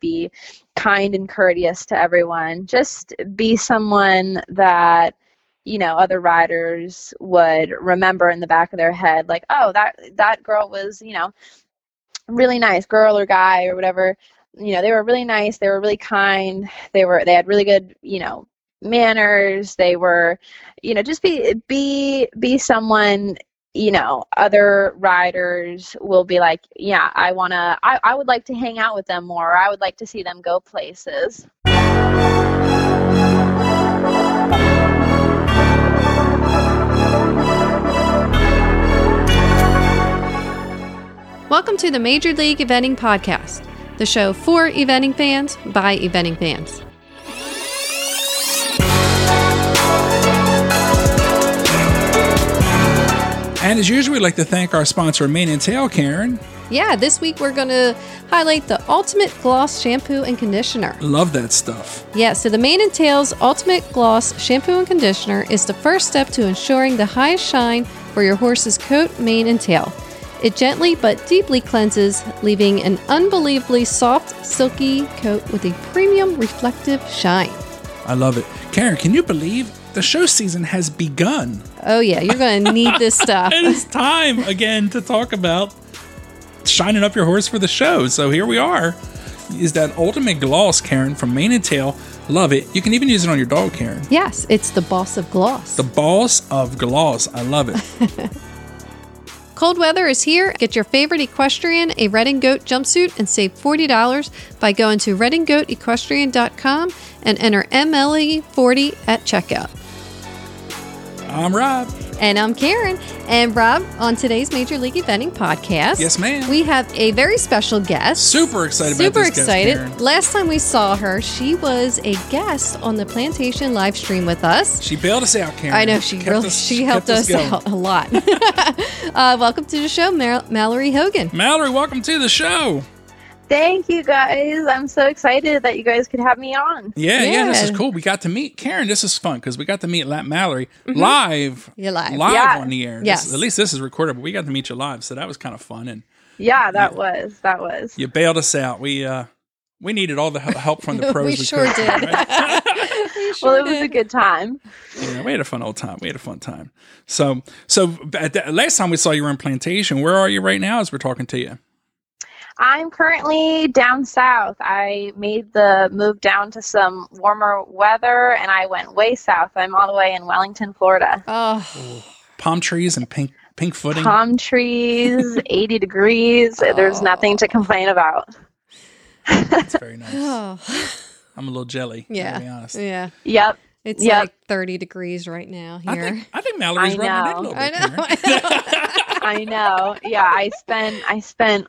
be kind and courteous to everyone. Just be someone that you know other riders would remember in the back of their head like oh that that girl was you know really nice girl or guy or whatever you know they were really nice they were really kind they were they had really good you know manners they were you know just be be be someone you know other riders will be like yeah i want to I, I would like to hang out with them more i would like to see them go places Welcome to the Major League Eventing Podcast, the show for eventing fans by eventing fans. And as usual, we'd like to thank our sponsor, Mane and Tail, Karen. Yeah, this week we're going to highlight the Ultimate Gloss Shampoo and Conditioner. Love that stuff. Yeah, so the Mane and Tail's Ultimate Gloss Shampoo and Conditioner is the first step to ensuring the highest shine for your horse's coat, mane, and tail. It gently but deeply cleanses, leaving an unbelievably soft, silky coat with a premium reflective shine. I love it. Karen, can you believe the show season has begun? Oh, yeah, you're going to need this stuff. it is time again to talk about shining up your horse for the show. So here we are. Is that ultimate gloss, Karen, from Mane and Tail. Love it. You can even use it on your dog, Karen. Yes, it's the boss of gloss. The boss of gloss. I love it. Cold weather is here. Get your favorite equestrian a red and goat jumpsuit and save $40 by going to redandgoatequestrian.com and enter MLE40 at checkout. I'm Rob. And I'm Karen. And Rob, on today's Major League Eventing podcast, Yes, ma'am. we have a very special guest. Super excited Super about this guest, excited. Karen. Last time we saw her, she was a guest on the Plantation live stream with us. She bailed us out, Karen. I know she Kept really us- she helped us going. out a lot. uh, welcome to the show, Mallory Hogan. Mallory, welcome to the show. Thank you guys i'm so excited that you guys could have me on Yeah, yeah, this is cool. We got to meet Karen. This is fun because we got to meet La- Mallory live. You're live. live Yeah. on the air. This- Yes. at least this is recorded, but we got to meet you live, so that was kind of fun. And yeah that was that was you bailed us out. We uh, we needed all the help from the pros. we sure could, did. right? We sure well it was a good time yeah, we had a fun old time. We had a fun time. So, so at the, last time we saw you were in Plantation. Where are you right now? As we're talking to you. I'm currently down south. I made the move down to some warmer weather and I went way south. I'm all the way in Wellington, Florida. Oh, Palm trees and pink pink footing. Palm trees, 80 degrees. There's nothing to complain about. That's very nice. oh. I'm a little jelly. yeah, To be honest. yeah. Yep. It's Yep. like 30 degrees right now I here. think I think Mallory's I rubbing it in a little bit. I know. Karen. I know. Yeah, I spent I spent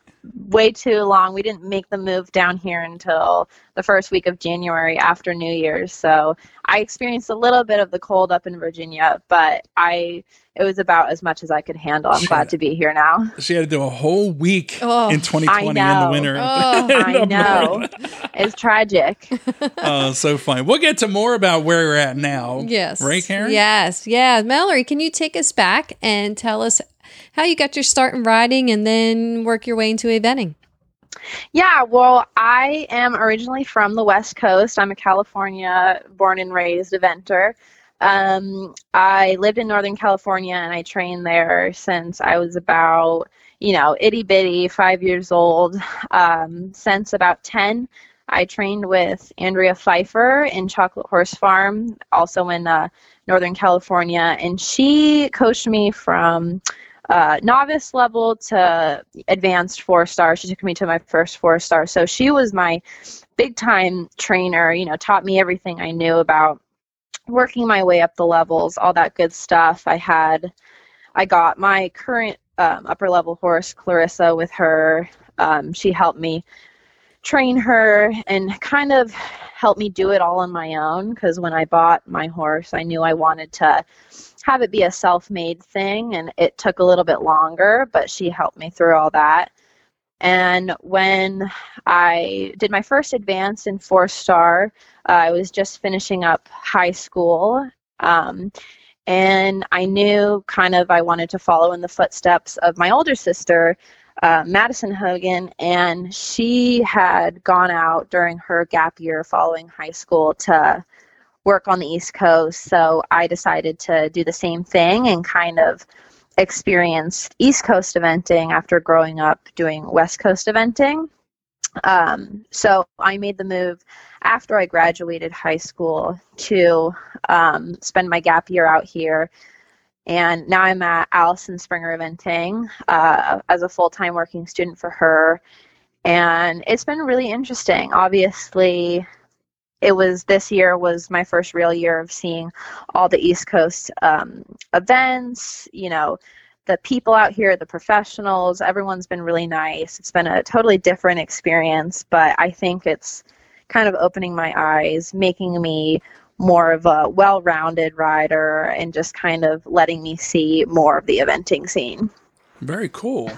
way too long. We didn't make the move down here until the first week of January after New Year's. So I experienced a little bit of the cold up in Virginia, but I it was about as much as I could handle. I'm glad to be here now. She had to do a whole week Oh, in 2020 in the winter. Oh, I know. It's tragic. Oh, so funny. We'll get to more about where we're at now. Yes. Right, Karen? Yes. Yeah. Mallory, can you take us back and tell us how you got your start in riding and then work your way into eventing? Yeah, well, I am originally from the West Coast. I'm a California born and raised eventer. Um, I lived in Northern California and I trained there since I was about, you know, itty bitty, five years old. Um, since about 10, I trained with Andrea Pfeiffer in Chocolate Horse Farm, also in uh, Northern California, and she coached me from uh, novice level to advanced four star. She took me to my first four star. So she was my big time trainer, you know, taught me everything I knew about working my way up the levels, all that good stuff. I had, I got my current um, upper level horse, Clarissa, with her. Um, she helped me train her and kind of help me do it all on my own because when I bought my horse, I knew I wanted to have it be a self made thing, and it took a little bit longer, but she helped me through all that. And when I did my first advance in four star, uh, I was just finishing up high school. Um, and I knew kind of I wanted to follow in the footsteps of my older sister. Uh, Madison Hogan, and she had gone out during her gap year following high school to work on the East Coast. So I decided to do the same thing and kind of experience East Coast eventing after growing up doing West Coast eventing. Um, so I made the move after I graduated high school to um, spend my gap year out here. And now I'm at Allison Springer Eventing uh, as a full time working student for her. And it's been really interesting. Obviously, it was this year was my first real year of seeing all the East Coast um, events, you know, the people out here, the professionals, everyone's been really nice. It's been a totally different experience, but I think it's kind of opening my eyes, making me more of a well rounded rider, and just kind of letting me see more of the eventing scene. Very cool.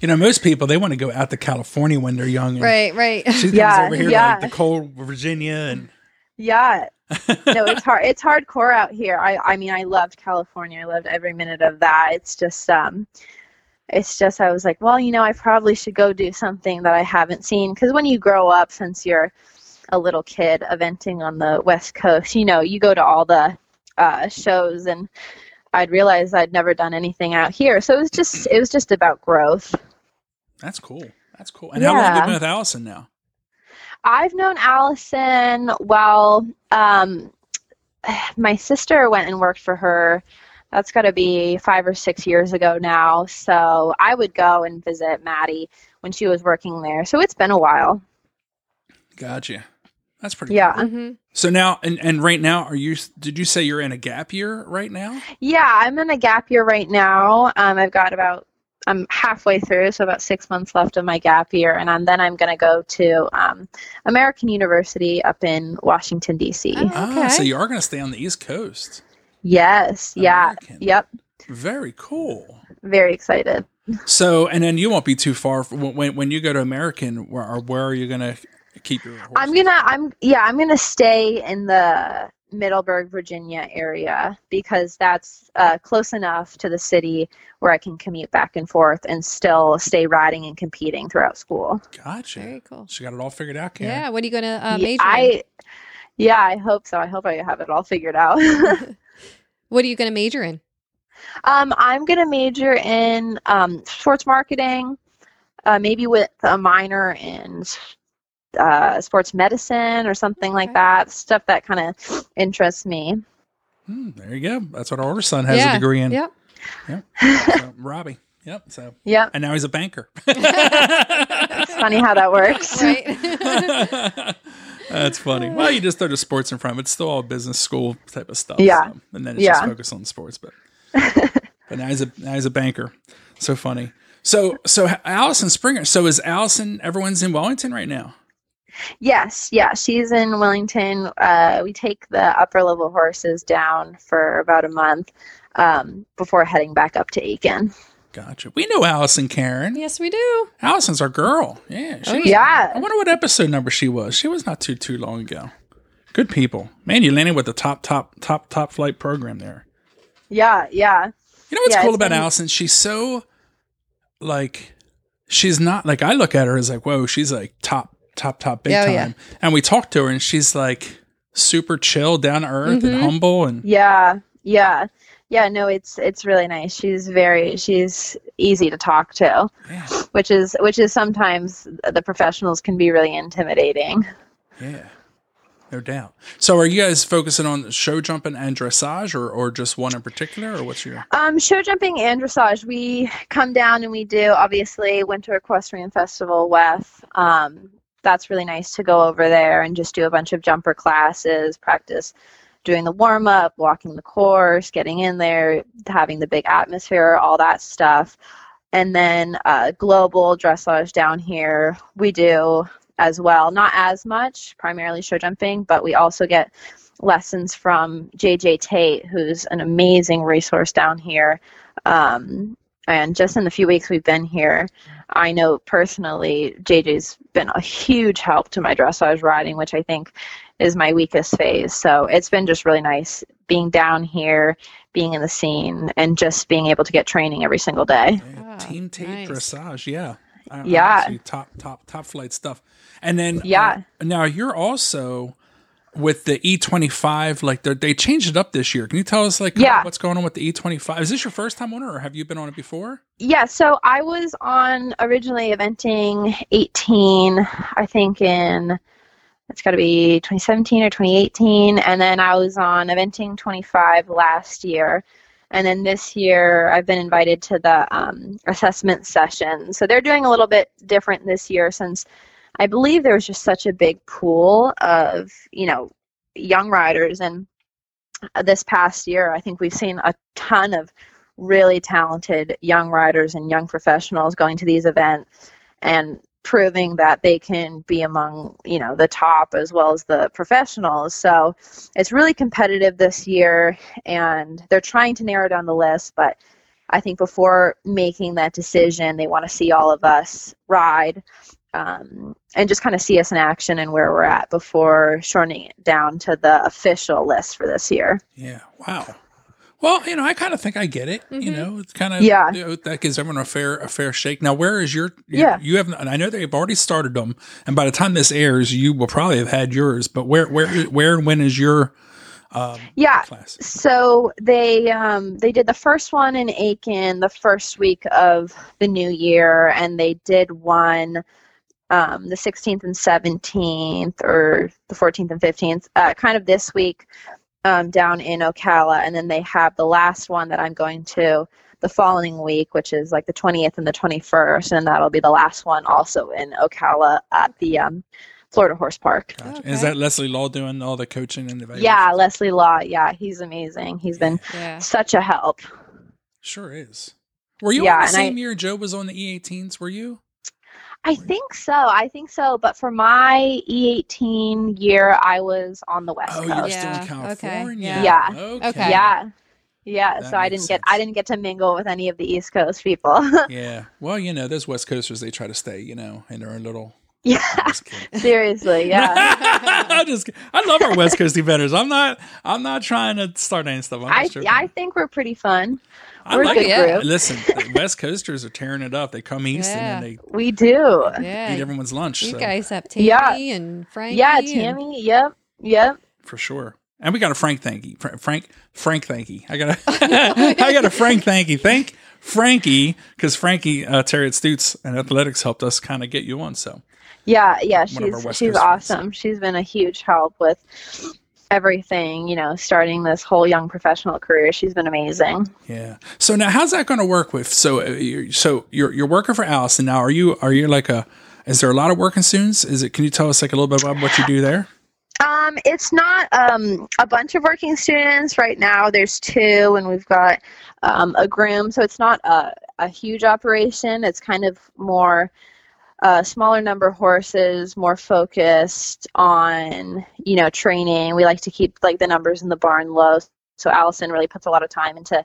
You know, most people they want to go out to California when they're young. and Right, right. She comes Yeah, over here yeah. to like the cold Virginia and Yeah. no, it's hard. It's hardcore out here. I, I mean, I loved California. I loved every minute of that. It's just, um, it's just, I was like, well, you know, I probably should go do something that I haven't seen. Because when you grow up, since you're a little kid, eventing on the West Coast, you know, you go to all the uh, shows, and I'd realized I'd never done anything out here. So it was just, it was just about growth. that's cool. That's cool. And how long have you been with Allison now? I've known Allison. Well, um, my sister went and worked for her. That's got to be five or six years ago now. So I would go and visit Maddie when she was working there. So it's been a while. Gotcha. That's pretty. Yeah. Cool. hmm So now and and right now, are you? Did you say you're in a gap year right now? Yeah, I'm in a gap year right now. Um, I've got about I'm halfway through, so about six months left of my gap year, and I'm, then I'm going to go to um, American University up in Washington D.C. Oh. Ah, Okay. so you are going to stay on the East Coast. Yes, yeah, yep. Very cool. Very excited. So, and then you won't be too far f- when when you go to American. Where or where are you going to keep your? Horses? I'm gonna I'm yeah, I'm gonna stay in the Middleburg, Virginia area because that's uh, close enough to the city where I can commute back and forth and still stay riding and competing throughout school. Gotcha. Very cool. She got it all figured out, Karen. Yeah. What are you going to uh, Yeah, major in? I yeah, I hope so. I hope I have it all figured out. What are you going to major in? um, I'm gonna major in um, sports marketing, uh, maybe with a minor in uh, sports medicine or something like that. Stuff that kind of interests me. Hmm, there you go. That's what our older son has yeah. a degree in. Yep. So, Robbie. Yep. So, Yep. and now he's a banker. It's funny how that works. Right. That's funny. Well, you just throw the sports in front. It's still all business school type of stuff. Yeah. so- and then it's just Yeah. focused on sports. But but now he's a now he's a banker. So funny. So so Allison Springer. So is Allison? Everyone's in Wellington right now. Yes, yeah, she's in Wellington. Uh, we take the upper level horses down for about a month um, before heading back up to Aiken. Gotcha. We know Allison Karen. yes, we do. Allison's our girl. Yeah. She Oh, was- Yeah. I wonder what episode number she was. She was not too too long ago. Good people. Man, you landed with the top top top top flight program there. Yeah, yeah. You know what's Yeah, cool about been- Allison? She's so like she's not like I look at her as like, whoa, she's like top, top, top big Oh, time. yeah. And we talked to her and she's like super chill, down to earth Mm-hmm. and humble and Yeah, yeah. Yeah, no, it's it's really nice. She's very she's easy to talk to, yeah, which is which is sometimes the professionals can be really intimidating. yeah. No doubt. So are you guys focusing on show jumping and dressage or, or just one in particular or what's your Um, show jumping and dressage. We come down and we do obviously Winter Equestrian Festival with. Um, that's really nice to go over there and just do a bunch of jumper classes, practice doing the warm up, walking the course, getting in there, having the big atmosphere, all that stuff. And then uh, global dressage down here, we do as well. Not as much, primarily show jumping, but we also get lessons from JJ Tate, who's an amazing resource down here. Um, and just in the few weeks we've been here, I know personally JJ's been a huge help to my dressage riding, which I think is my weakest phase. So it's been just really nice being down here, being in the scene, and just being able to get training every single day. Ah, Team Tate nice. dressage, yeah. I- I Yeah. see top top top flight stuff. And then Yeah. uh, now you're also with the E25 like they they changed it up this year. Can you tell us like Yeah. what's going on with the E25? Is this your first time on it or have you been on it before? Yeah, so I was on originally eventing 18, I think in it's got to be 2017 or 2018, and then I was on eventing 25 last year, and then this year I've been invited to the um, assessment session. So they're doing a little bit different this year since I believe there was just such a big pool of you know young riders, and uh, this past year I think we've seen a ton of really talented young riders and young professionals going to these events and proving that they can be among you know the top as well as the professionals. So it's really competitive this year and they're trying to narrow down the list but i think before making that decision they want to see all of us ride um, and just kind of see us in action and where we're at before shortening it down to the official list for this year Yeah. Wow. Well, you know, I kind of think I get it. You know, it's kind of Yeah. You know, that gives everyone a fair a fair shake. Now, where is your? your- Yeah. You have. I know they've already started them, and by the time this airs, you will probably have had yours. But where where where and when is your yeah class? So they um, they did the first one in Aiken the first week of the new year, and they did one um, the 16th and 17th, or the 14th and 15th, uh, kind of this week um, down in Ocala, and then they have the last one that I'm going to the following week, which is like the 20th and the 21st, and that'll be the last one also in Ocala at the um, Florida Horse Park. Gotcha. Okay. Is that Leslie Law doing all the coaching and evaluation? Yeah, Leslie Law. Yeah, he's amazing. He's been Yeah. such a help. Sure is. Were you Yeah, on the same I- year Joe was on the E18s? Were you? I think so. I think so. But for my E18 year, I was on the West Oh, you were Coast. still in Yeah, okay, California. yeah. Okay. Okay. Yeah. Yeah. That so I didn't get. I didn't get to mingle with any of the East Coast people. Yeah. Well, you know, those West Coasters, they try to stay, you know, in their own little. yeah. Seriously. Yeah. I just, I love our West Coast eventers. I'm not, I'm not trying to start any stuff. I'm I just. I think we're pretty fun. I we're like it. Yeah. group. Listen, the West Coasters are tearing it up. They come east Yeah. and then they We do. Yeah. eat everyone's lunch. You so, guys have Tamie Yeah. and Frankie. Yeah, and- Tamie. Yep. Yep. for sure. And we got a Frank thanky. Fra- Frank Frank thanky. I got a I got a Frank thanky. Thank Frankie because Frankie uh, Thieriot Stutes and Athletux helped us kind of get you on. So Yeah, yeah, One she's she's Coast friends. awesome. She's been a huge help with everything, you know, starting this whole young professional career. She's been amazing. yeah. So now how's that going to work with? So uh, you're, so you're you're working for Allison now. Are you are you like a? Is there a lot of working students? Is it? Can you tell us like a little bit about what you do there? Um, it's not um, a bunch of working students right now. There's two, and we've got um, a groom, so it's not a, a huge operation. It's kind of more a smaller number of horses, more focused on you know training. We like to keep like the numbers in the barn low, so Allison really puts a lot of time into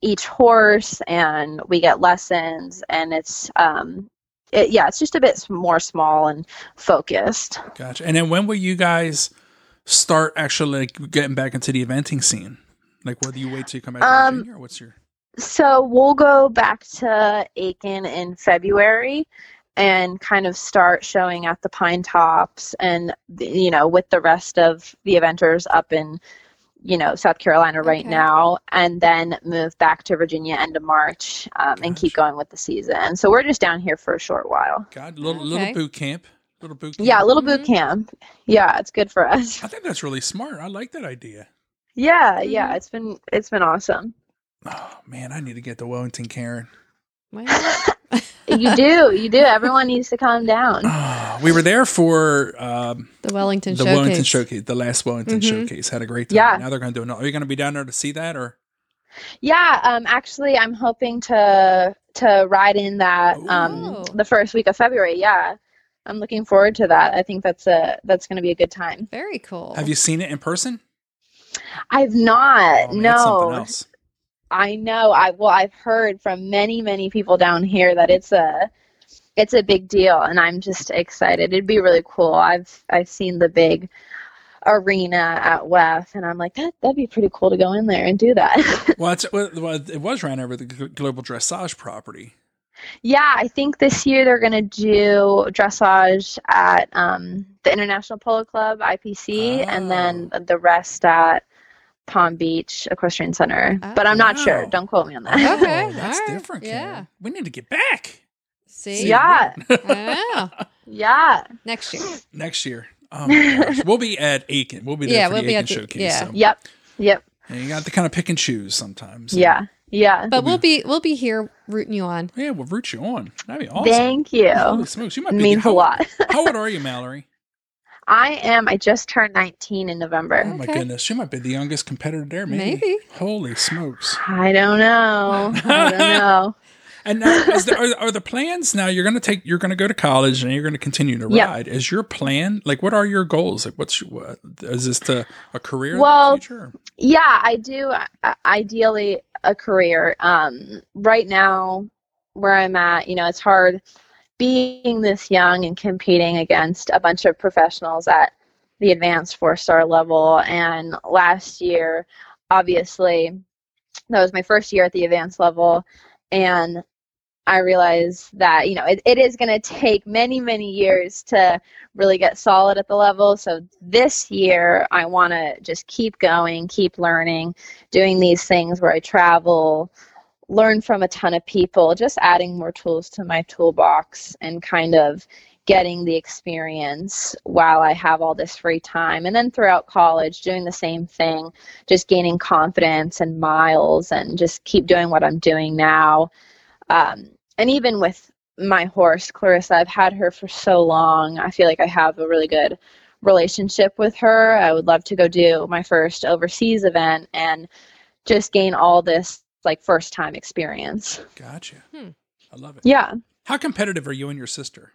each horse, and we get lessons, and it's um, it, yeah, it's just a bit more small and focused. Gotcha. And then when will you guys start actually like getting back into the eventing scene? Like whether you wait till you come back Um, Virginia or what's your So we'll go back to Aiken in February and kind of start showing at the Pine Tops and you know with the rest of the eventers up in you know South Carolina right Okay. now, and then move back to Virginia end of March um, and keep going with the season. So we're just down here for a short while. God little Okay. little boot camp? Little boot camp. Yeah, little boot camp. Yeah, it's good for us. I think that's really smart. I like that idea. Yeah, yeah, Mhm. it's been it's been awesome. Oh man, I need to get to Wellington, Karen. Well, You do, you do. Everyone needs to calm down. Oh, we were there for um, the Wellington the Showcase. Wellington Showcase, the last Wellington Mhm. Showcase. Had a great time. Yeah. Now they're going to do another. Are you going to be down there to see that or? Yeah, um, actually, I'm hoping to to ride in that um, the first week of February. Yeah, I'm looking forward to that. I think that's a that's going to be a good time. Very cool. Have you seen it in person? I've not. Oh, man, it's something no, else. I know. I well, I've heard from many many people down here that it's a it's a big deal, and I'm just excited. It'd be really cool. I've I've seen the big arena at WEF, and I'm like that that'd be pretty cool to go in there and do that. Well, it's, well, it was ran over the Global Dressage property. Yeah, I think this year they're going to do dressage at um, the International Polo Club, IPC, and then Oh. the rest at Palm Beach Equestrian Center. Oh, but I'm not sure. Don't quote me on that. Okay, Oh, that's all right, different. yeah. We need to get back. See? yeah, Yeah. Oh. yeah, Next year. Next year. Oh my gosh. we'll be at Aiken. We'll be there Yeah, for we'll the be Aiken at the- showcase. yeah. so- yep, yep, And you got to kind of pick and choose sometimes. yeah, yeah. But we'll be we'll be here rooting you on. Yeah, we'll root you on. That'd be awesome. Thank Holy you. smokes. You might be Means how, a lot. how old are you, Mallory? I am. I just turned 19 in November. Oh my Okay. goodness. You might be the youngest competitor there, maybe. Maybe. Holy smokes. I don't know. I don't know. And now, is there, are, are the plans now? You're going to take, you're going to go to college and you're going to continue to Yeah. ride. Is your plan like what are your goals? Like, what's your, what, is this to a career Well, in the future? Yeah, I do. uh, Ideally, a career. Um, right now, where I'm at, you know, it's hard being this young and competing against a bunch of professionals at the advanced four star level. And last year, obviously, that was my first year at the advanced level. And I realized that, you know, it, it is going to take many, many years to really get solid at the level. So this year, I want to just keep going, keep learning, doing these things where I travel, learn from a ton of people, just adding more tools to my toolbox and kind of getting the experience while I have all this free time. And then throughout college, doing the same thing, just gaining confidence and miles and just keep doing what I'm doing now. Um, and even with my horse, Clarissa, I've had her for so long. I feel like I have a really good relationship with her. I would love to go do my first overseas event and just gain all this like first time experience. Gotcha. Hmm. I love it. Yeah. How competitive are you and your sister?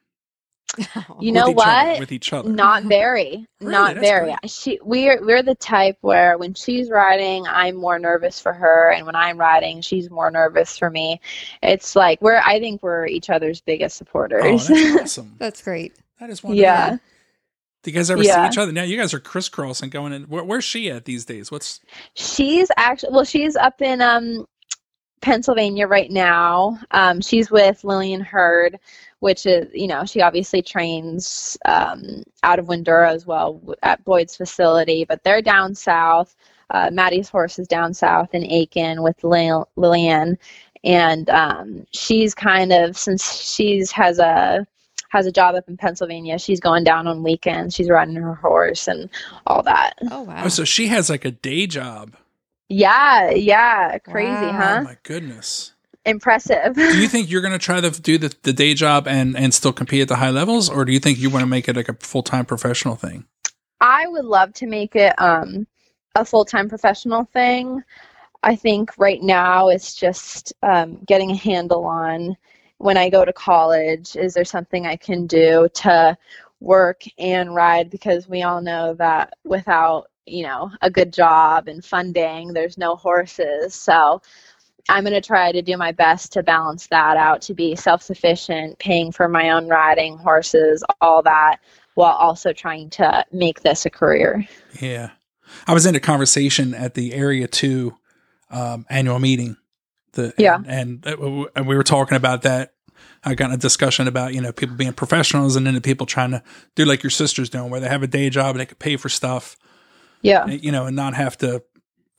You know with each other- what? with each other. Not very. Really? Not That's very. great. She we're we're the type where when she's riding, I'm more nervous for her and when I'm riding, she's more nervous for me. It's like we're I think we're each other's biggest Oh, supporters. that's awesome. That's great. That is wonderful. yeah. Do you guys ever Yeah. see each other? Now you guys are crisscrossing going in. Where, where's she at these days? What's She's actually well, she's up in um Pennsylvania right now. Um, she's with Lillian Heard, which is you know she obviously trains um, out of Windurra as well at Boyd's facility, but they're down south. Uh, Maddie's horse is down south in Aiken with Lil- Lillian, and um, she's kind of since she's has a has a job up in Pennsylvania. She's going down on weekends. She's riding her horse and all that. Oh wow. oh, so she has like a day job. Yeah, yeah, crazy, Wow. Oh huh? my goodness. Impressive. Do you think you're going to try to do the, the day job and and still compete at the high levels, or do you think you want to make it like a full time professional thing? I would love to make it um, a full time professional thing. I think right now it's just um, getting a handle on when I go to college, is there something I can do to work and ride? Because we all know that without, you know, a good job and funding, there's no horses. So I'm going to try to do my best to balance that out, to be self sufficient, paying for my own riding, horses, all that, while also trying to make this a career. Yeah, I was in a conversation at the Area Two um, annual meeting. The Yeah. and, and, uh, and we were talking about that. I got in a discussion about you know people being professionals and then the people trying to do like your sister's doing, where they have a day job and they could pay for stuff, Yeah. you know, and not have to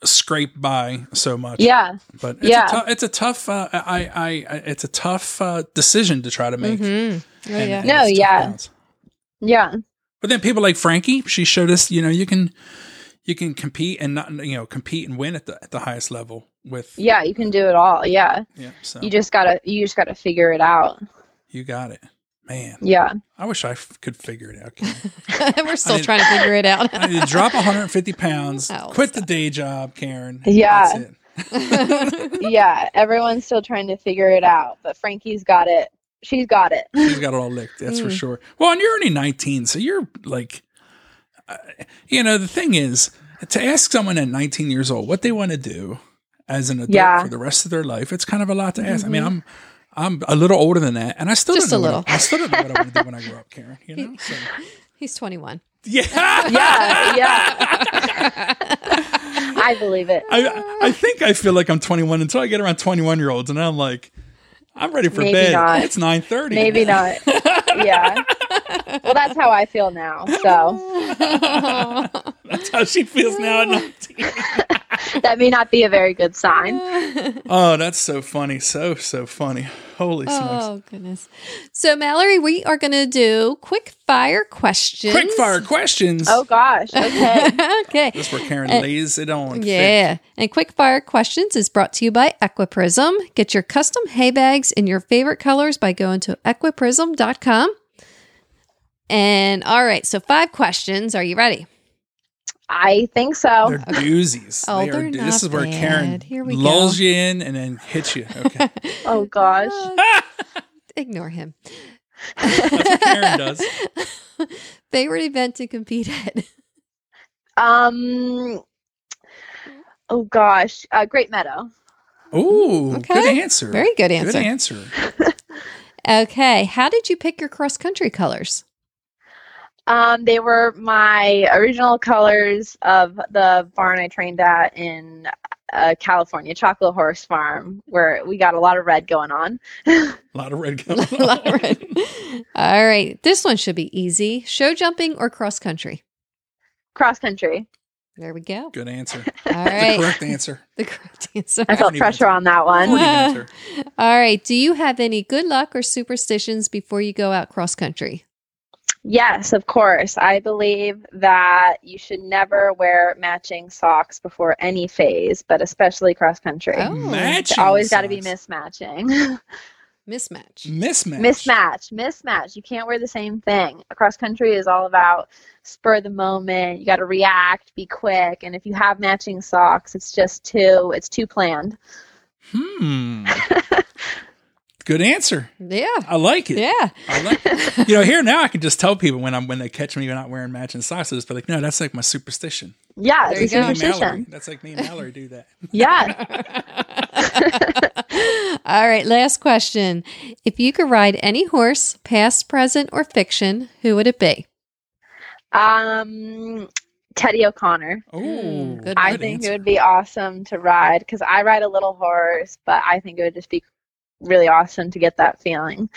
scrape by so much. Yeah. but it's Yeah. a tough. It's a tough. Uh, I, I, I, it's a tough uh, decision to try to make. Mhm. Oh And- yeah. and No, yeah. balance. Yeah. But then people like Frankie, she showed us, you know, you can you can compete and not you know compete and win at the at the highest level with Yeah. You can do it all. Yeah. yeah. So You just gotta, you just gotta figure it out. you got it, man. Yeah. I wish I f- could figure it out. Karen. We're still mean- trying to figure it out. I need to drop 150 pounds, Oh, quit the day job, Karen. Yeah. That's it. yeah. Everyone's still trying to figure it out, but Frankie's got it. She's got it. She's got it all licked. That's Mm. for sure. Well, and you're only 19, so you're like, uh, you know, the thing is to ask someone at 19 years old what they want to do as an adult Yeah. Mm-hmm. for the rest of their life, it's kind of a lot to ask. I mean, I'm I'm a little older than that, and I still Just don't know a what little. I, I still don't know what I want to do when I grow up, Karen. You know, so, He's 21. yeah, Yeah. Yeah. I believe it. I I think I feel like I'm 21 until I get around 21 year olds, and I'm like, I'm ready for Maybe bed. not. It's nine thirty. Maybe not. Yeah. Well, that's how I feel now. So That's how she feels now at nineteen. that may not be a very good sign. Oh, that's so funny. So so funny. Holy smokes. oh goodness. So Mallory, we are going to do quick fire questions. Quick fire questions. Oh gosh. Okay. okay. That's where Karen Uh, lays it on. thick. Yeah. And Quick Fire Questions is brought to you by Equiprism. Get your custom hay bags in your favorite colors by going to equiprism.com. And all right, so five questions. Are you ready? I think so. They're doozies. Oh, They are they're doo- this is where Karen bad. Here we lulls go. you in and then hits you. Okay. Oh gosh. Ignore him. That's what Karen does. Favorite event to compete at? Um. Oh gosh. Uh, Great Meadow. Ooh, Okay. good answer. Very good answer. Good answer. Okay. How did you pick your cross country colors? Um, they were my original colors of the barn I trained at in uh, California, Chocolate Horse Farm, where we got a lot of red going on. A lot of red going on. A lot of red. All right. This one should be easy. Show jumping or cross country? Cross country. There we go. Good answer. All right. The correct answer. The correct answer. I felt Forty pressure on that one. All right. Do you have any good luck or superstitions before you go out cross country? Yes, of course. I believe that you should never wear matching socks before any phase, but especially cross country. Oh. Matching it's Always got to be mismatching. Mismatch. Mismatch. mismatch, mismatch. You can't wear the same thing. Cross country is all about spur of the moment. You got to react, be quick, and if you have matching socks, it's just too it's too planned. Hmm. Good answer. Yeah. I like it. Yeah. I like it. You know, here now I can just tell people when I'm when they catch me if you're not wearing matching socks, I just be like, no, that's like my superstition. Yeah, There you go. Me Mallory. superstition. That's like me and Mallory do that. Yeah. All right. Last question. If you could ride any horse, past, present, or fiction, who would it be? Um, Teddy O'Connor. Oh, good I think answer. it would be awesome to ride because I ride a little horse, but I think it would just be really awesome to get that feeling.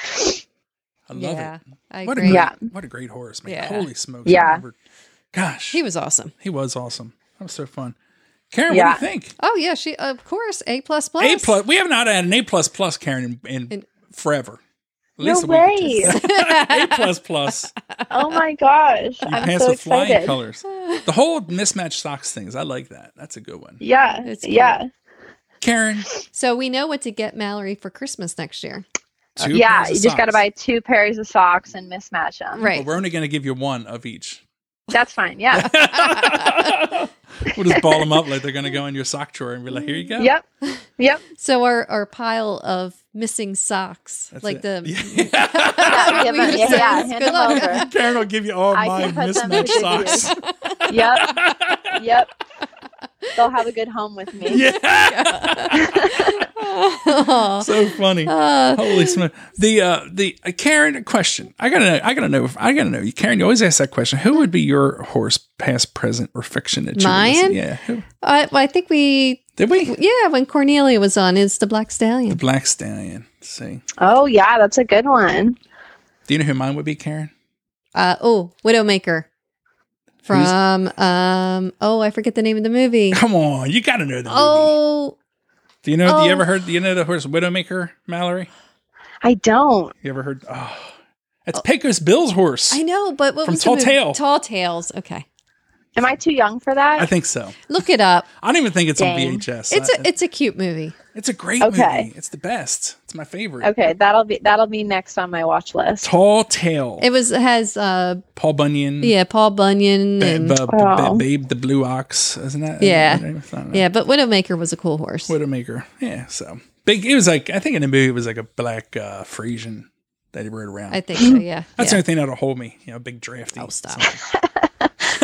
I love yeah. it. I What a great, Yeah. what a great horse, man! Yeah. Holy smokes! Yeah. Gosh, He was awesome. he was awesome. That was so fun. Karen, Yeah. what do you think? Oh yeah, she of course A plus plus. A plus. We have not had an A plus plus, Karen, in, in, In- forever. At No a way. A plus plus. Oh my gosh. You I'm pass so with flying excited. colors. The whole mismatched socks things. I like that. That's a good one. Yeah. It's yeah. Karen, So we know what to get Mallory for Christmas next year. two yeah. You of just got to buy two pairs of socks and mismatch them. Right. But we're only going to give you one of each. That's fine. Yeah. we'll just ball them up like they're going to go in your sock drawer and be like, here you go. yep. Yep. So our, our pile of missing socks, That's like it. the Yeah, give We them- just yeah, said yeah, it's hand good them luck. over. Karen will give you all I my can mismatched socks. Yep. Yep. They'll have a good home with me. yeah. Aw. so funny. Uh, Holy smokes. The uh, the uh, Karen a question. I gotta know. I gotta know. If, I gotta know. You Karen, you always ask that question. Who would be your horse, past, present, or fiction? That you would listen- Mine? Yeah. Who, I, I think we did we? yeah when Cornelia was on is the Black Stallion. The Black Stallion. Let's see. Oh, yeah. That's a good one. Do you know who mine would be, Karen? Uh, oh, Widowmaker from um oh I forget the name of the movie. Come on, you gotta know the movie. Oh, Do you know? Do oh. you ever heard? Do you know the horse Widowmaker, Mallory? I don't. You ever heard? Oh, it's Pecos Bill's horse. I know, but what From was the Tall movie? Tale. Tall Tales. Okay, Am I too young for that? I think so. look it up. I don't even think it's on VHS. It's I- a it's a cute movie. It's a great Okay. movie. It's the best. It's my favorite. okay, that'll be that'll be next on my watch list. Tall Tale. It was has uh Paul Bunyan. yeah Paul Bunyan Ba- and ba- ba- Oh. Babe the Blue Ox, isn't that? Yeah. I don't yeah, but Widowmaker was a cool horse. Widowmaker. Yeah, so big. It was like I think in the movie it was like a black uh, Friesian that he rode around. I think so. Yeah, That's yeah. the only thing that'll hold me. You know, big drafty. Oh, stop.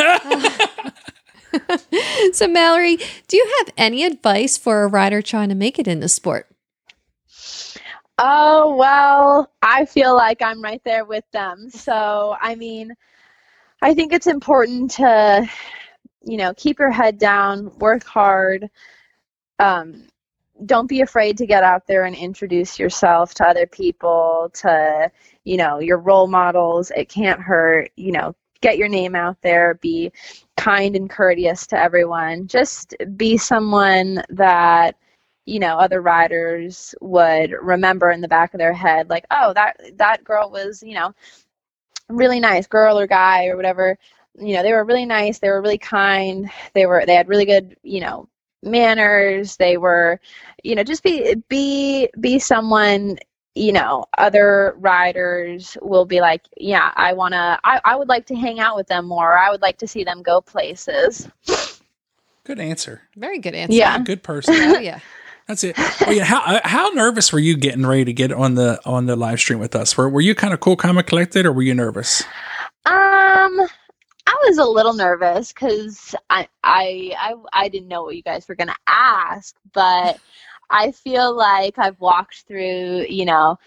so Mallory, do you have any advice for a rider trying to make it in the sport? Oh, well, I feel like I'm right there with them. So, I mean, I think it's important to, you know, keep your head down, work hard, um, don't be afraid to get out there and introduce yourself to other people, to, you know, your role models. It can't hurt, you know, get your name out there, be kind and courteous to everyone. Just be someone that you know other riders would remember in the back of their head like oh that that girl was you know really nice girl or guy or whatever you know they were really nice they were really kind they were they had really good you know manners they were you know just be be be someone you know other riders will be like yeah i want to I, I would like to hang out with them more i would like to see them go places Good answer. Very good answer. Yeah. Good person. Oh, yeah. That's it. Oh yeah. How uh, how nervous were you getting ready to get on the on the live stream with us? Were were you kind of cool, calm, and collected, or were you nervous? Um, I was a little nervous because I, I I I didn't know what you guys were gonna ask, but I feel like I've walked through, you know,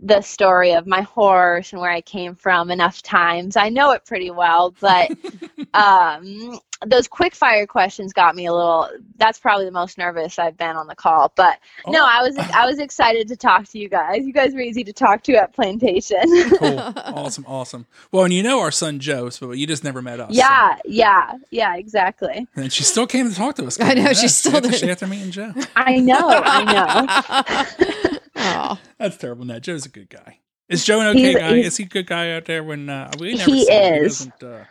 the story of my horse and where I came from enough times. I know it pretty well, but um, those quick fire questions got me a little. That's probably the most nervous I've been on the call. But no, Oh. I was I was excited to talk to you guys. You guys were easy to talk to at Plantation. Cool. awesome. Awesome. Well, and you know our son Joe, so you just never met us. so- yeah, yeah, yeah, exactly. And she still came to talk to us. I know, she Yeah, still after, did. after meeting Joe. I know, I know. Aw. That's terrible. Nat Joe's a good guy. Is Joe an okay He's- guy? he's- Is he a good guy out there? When uh, we never He see him. is. doesn't uh,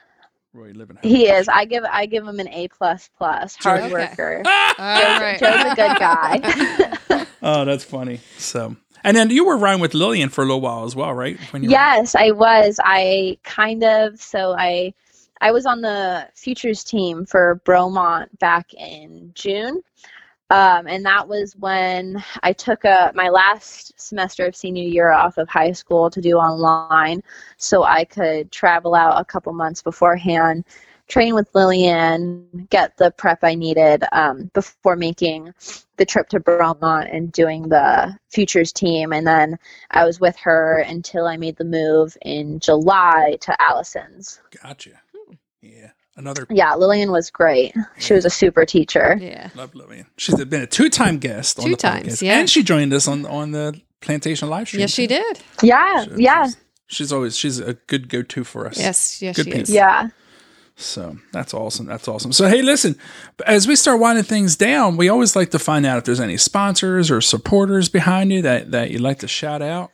really live in. He is. I give I give him an A plus plus. Hard Okay. worker. All right. Joe's a good guy. Oh, that's funny. So, and then you were riding with Lillian for a little while as well, right? When you were- yes, I was. I kind of so I I was on the futures team for Bromont back in June. Um, and that was when I took a, my last semester of senior year off of high school to do online so I could travel out a couple months beforehand, train with Lillian, get the prep I needed um, before making the trip to Bromont and doing the futures team. And then I was with her until I made the move in July to Allison's. Gotcha. Yeah. Another Yeah, Lillian was great. She was a super teacher. Yeah. love Lillian. She's been a two-time guest. on Two the times, podcast. yeah. And she joined us on on the plantation live stream. Yes, she did. Yeah, So yeah, She's, she's always she's a good go-to for us. Yes, yes, Good she people. is. yeah. So that's awesome. That's awesome. So hey, listen, as we start winding things down, we always like to find out if there's any sponsors or supporters behind you that that you'd like to shout out.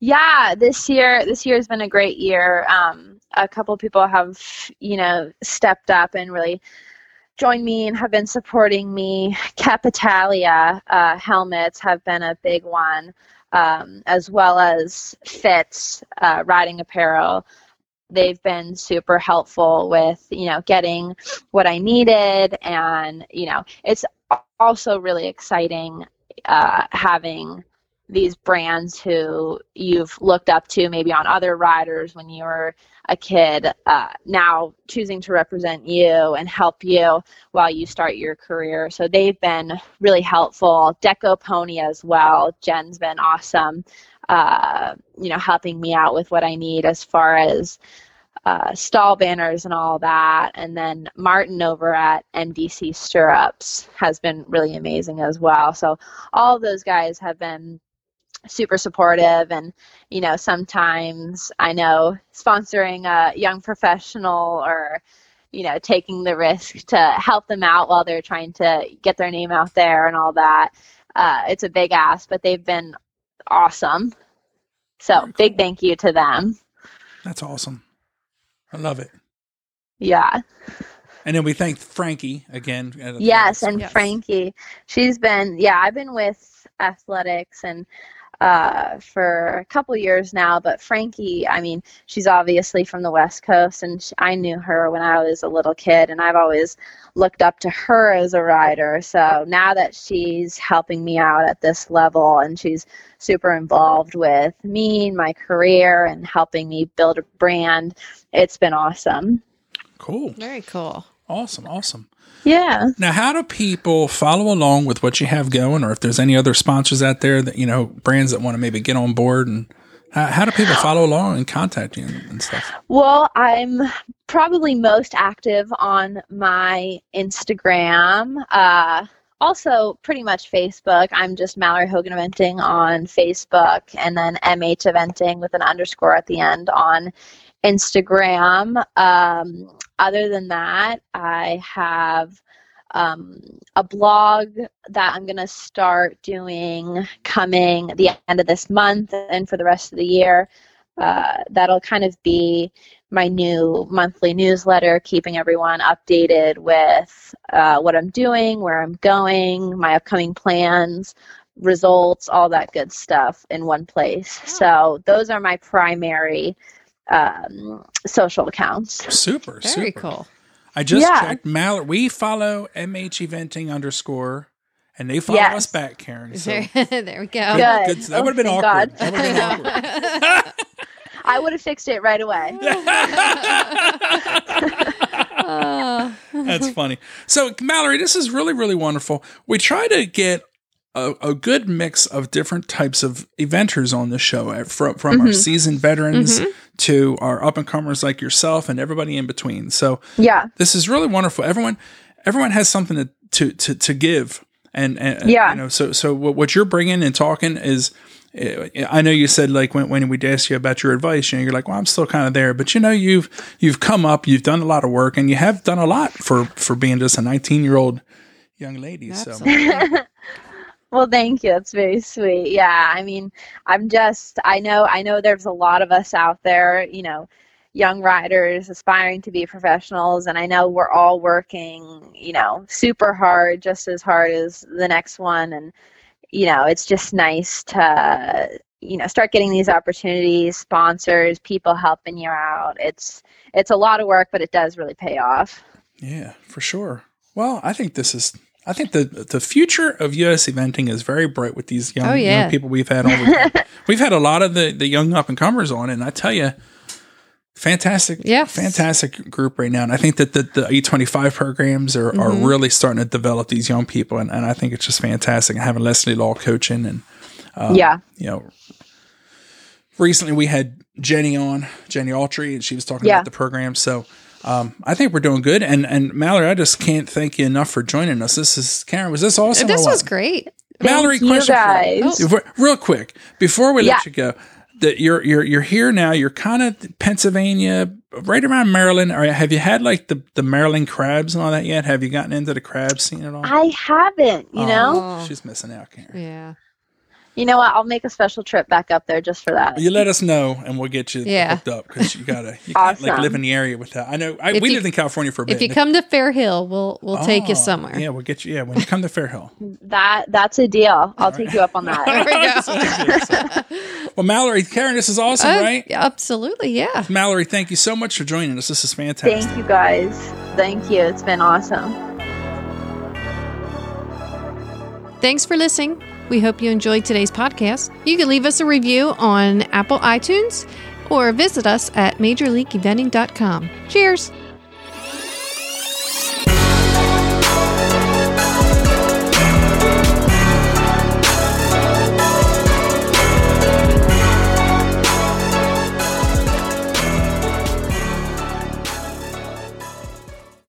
Yeah, this year this year has been a great year. Um, a couple people have, you know, stepped up and really joined me and have been supporting me. Capitalia uh, helmets have been a big one, um, as well as Fits uh, riding apparel. They've been super helpful with, you know, getting what I needed, and you know, it's also really exciting uh, having these brands who you've looked up to maybe on other riders when you were a kid uh, now choosing to represent you and help you while you start your career so they've been really helpful deco pony as well jen's been awesome uh, you know helping me out with what i need as far as uh, stall banners and all that. And then Martin over at MDC Stirrups has been really amazing as well. So all those guys have been super supportive and you know sometimes i know sponsoring a young professional or you know taking the risk to help them out while they're trying to get their name out there and all that uh, it's a big ask but they've been awesome so Very big thank you to them That's awesome. I love it. yeah And then we thank Frankie again. Yes, and Yes. Frankie. She's been yeah, I've been with Athletux and uh, for a couple years now, but Frankie, I mean, she's obviously from the West Coast, and sh I knew her when I was a little kid, and I've always looked up to her as a rider. So now that she's helping me out at this level, and she's super involved with me and my career, and helping me build a brand, it's been awesome. cool. Very cool. Awesome. Awesome. Yeah. Now, how do people follow along with what you have going, or if there's any other sponsors out there that you know, brands that want to maybe get on board, and how, how do people follow along and contact you and, and stuff? Well, I'm probably most active on my Instagram. Uh, also pretty much Facebook. I'm just Mallory Hogan Eventing on Facebook, and then MH Eventing with an underscore at the end on Instagram. Um, other than that, I have um, a blog that I'm going to start doing coming the end of this month and for the rest of the year. Uh, that'll kind of be my new monthly newsletter, keeping everyone updated with uh, what I'm doing, where I'm going, my upcoming plans, results, all that good stuff in one place. So those are my primary um, social accounts. Super, very super. cool. I just yeah. checked. Mallory, we follow MH Eventing underscore, and they follow yes. us back, Karen. So there, there we go. Good. Good. That would have been awkward. That would have been awkward. I would have fixed it right away. That's funny. So, Mallory, this is really, really wonderful. We try to get a, a, good mix of different types of eventers on the show, eh, from, from mm-hmm. our seasoned veterans mm-hmm. to our up and comers like yourself and everybody in between. So, yeah, this is really wonderful. Everyone, everyone has something to to to, to give, and, and yeah, you know, so so what you're bringing and talking is. Eh, I know you said like when, when we asked you about your advice, you know, you're like, well, I'm still kind of there, but you know, you've you've come up, you've done a lot of work, and you have done a lot for for being just a 19 year old young lady. Absolutely. So Well, thank you. That's very sweet. Yeah, I mean, I'm just I know I know there's a lot of us out there, you know, young riders aspiring to be professionals and I know we're all working, you know, super hard, just as hard as the next one and you know, it's just nice to you know, start getting these opportunities, sponsors, people helping you out. It's it's a lot of work, but it does really pay off. Yeah, for sure. Well, I think this is I think the the future of US eventing is very bright with these young, oh, yeah. young people we've had on. we've had a lot of the, the young up and comers on, and I tell you, fantastic, yes. fantastic group right now. And I think that the, the E twenty five programs are, mm-hmm. are really starting to develop these young people, and, and I think it's just fantastic. And having Leslie Law coaching, and um, yeah, you know, recently we had Jenny on Jenni Autry, and she was talking yeah. about the program. So um, I think we're doing good. And and Mallory, I just can't thank you enough for joining us. This is Karen. Was this awesome? This was great. Mallory, thank question guys. For, real quick before we yeah. let you go. That you're you're you're here now. You're kind of Pennsylvania, right around Maryland. Or have you had like the the Maryland crabs and all that yet? Have you gotten into the crab scene at all? I haven't. You oh, know, she's missing out, Karen. Yeah. You know what? I'll make a special trip back up there just for that. You let us know, and we'll get you yeah. hooked up because you gotta you awesome. can't like live in the area with that. I know I, we you, lived in California for a bit. If you come to Fair Hill, we'll we'll oh, take you oh, somewhere. Yeah, we'll get you. Yeah, when you come to Fair Hill, that that's a deal. I'll take you up on that. there we go. well, Mallory, Karen, this is awesome, uh, right? Absolutely, yeah. Mallory, thank you so much for joining us. This is fantastic. Thank you, guys. Thank you. It's been awesome. Thanks for listening. We hope you enjoyed today's podcast. You can leave us a review on Apple iTunes or visit us at majorleagueeventing.com. Cheers!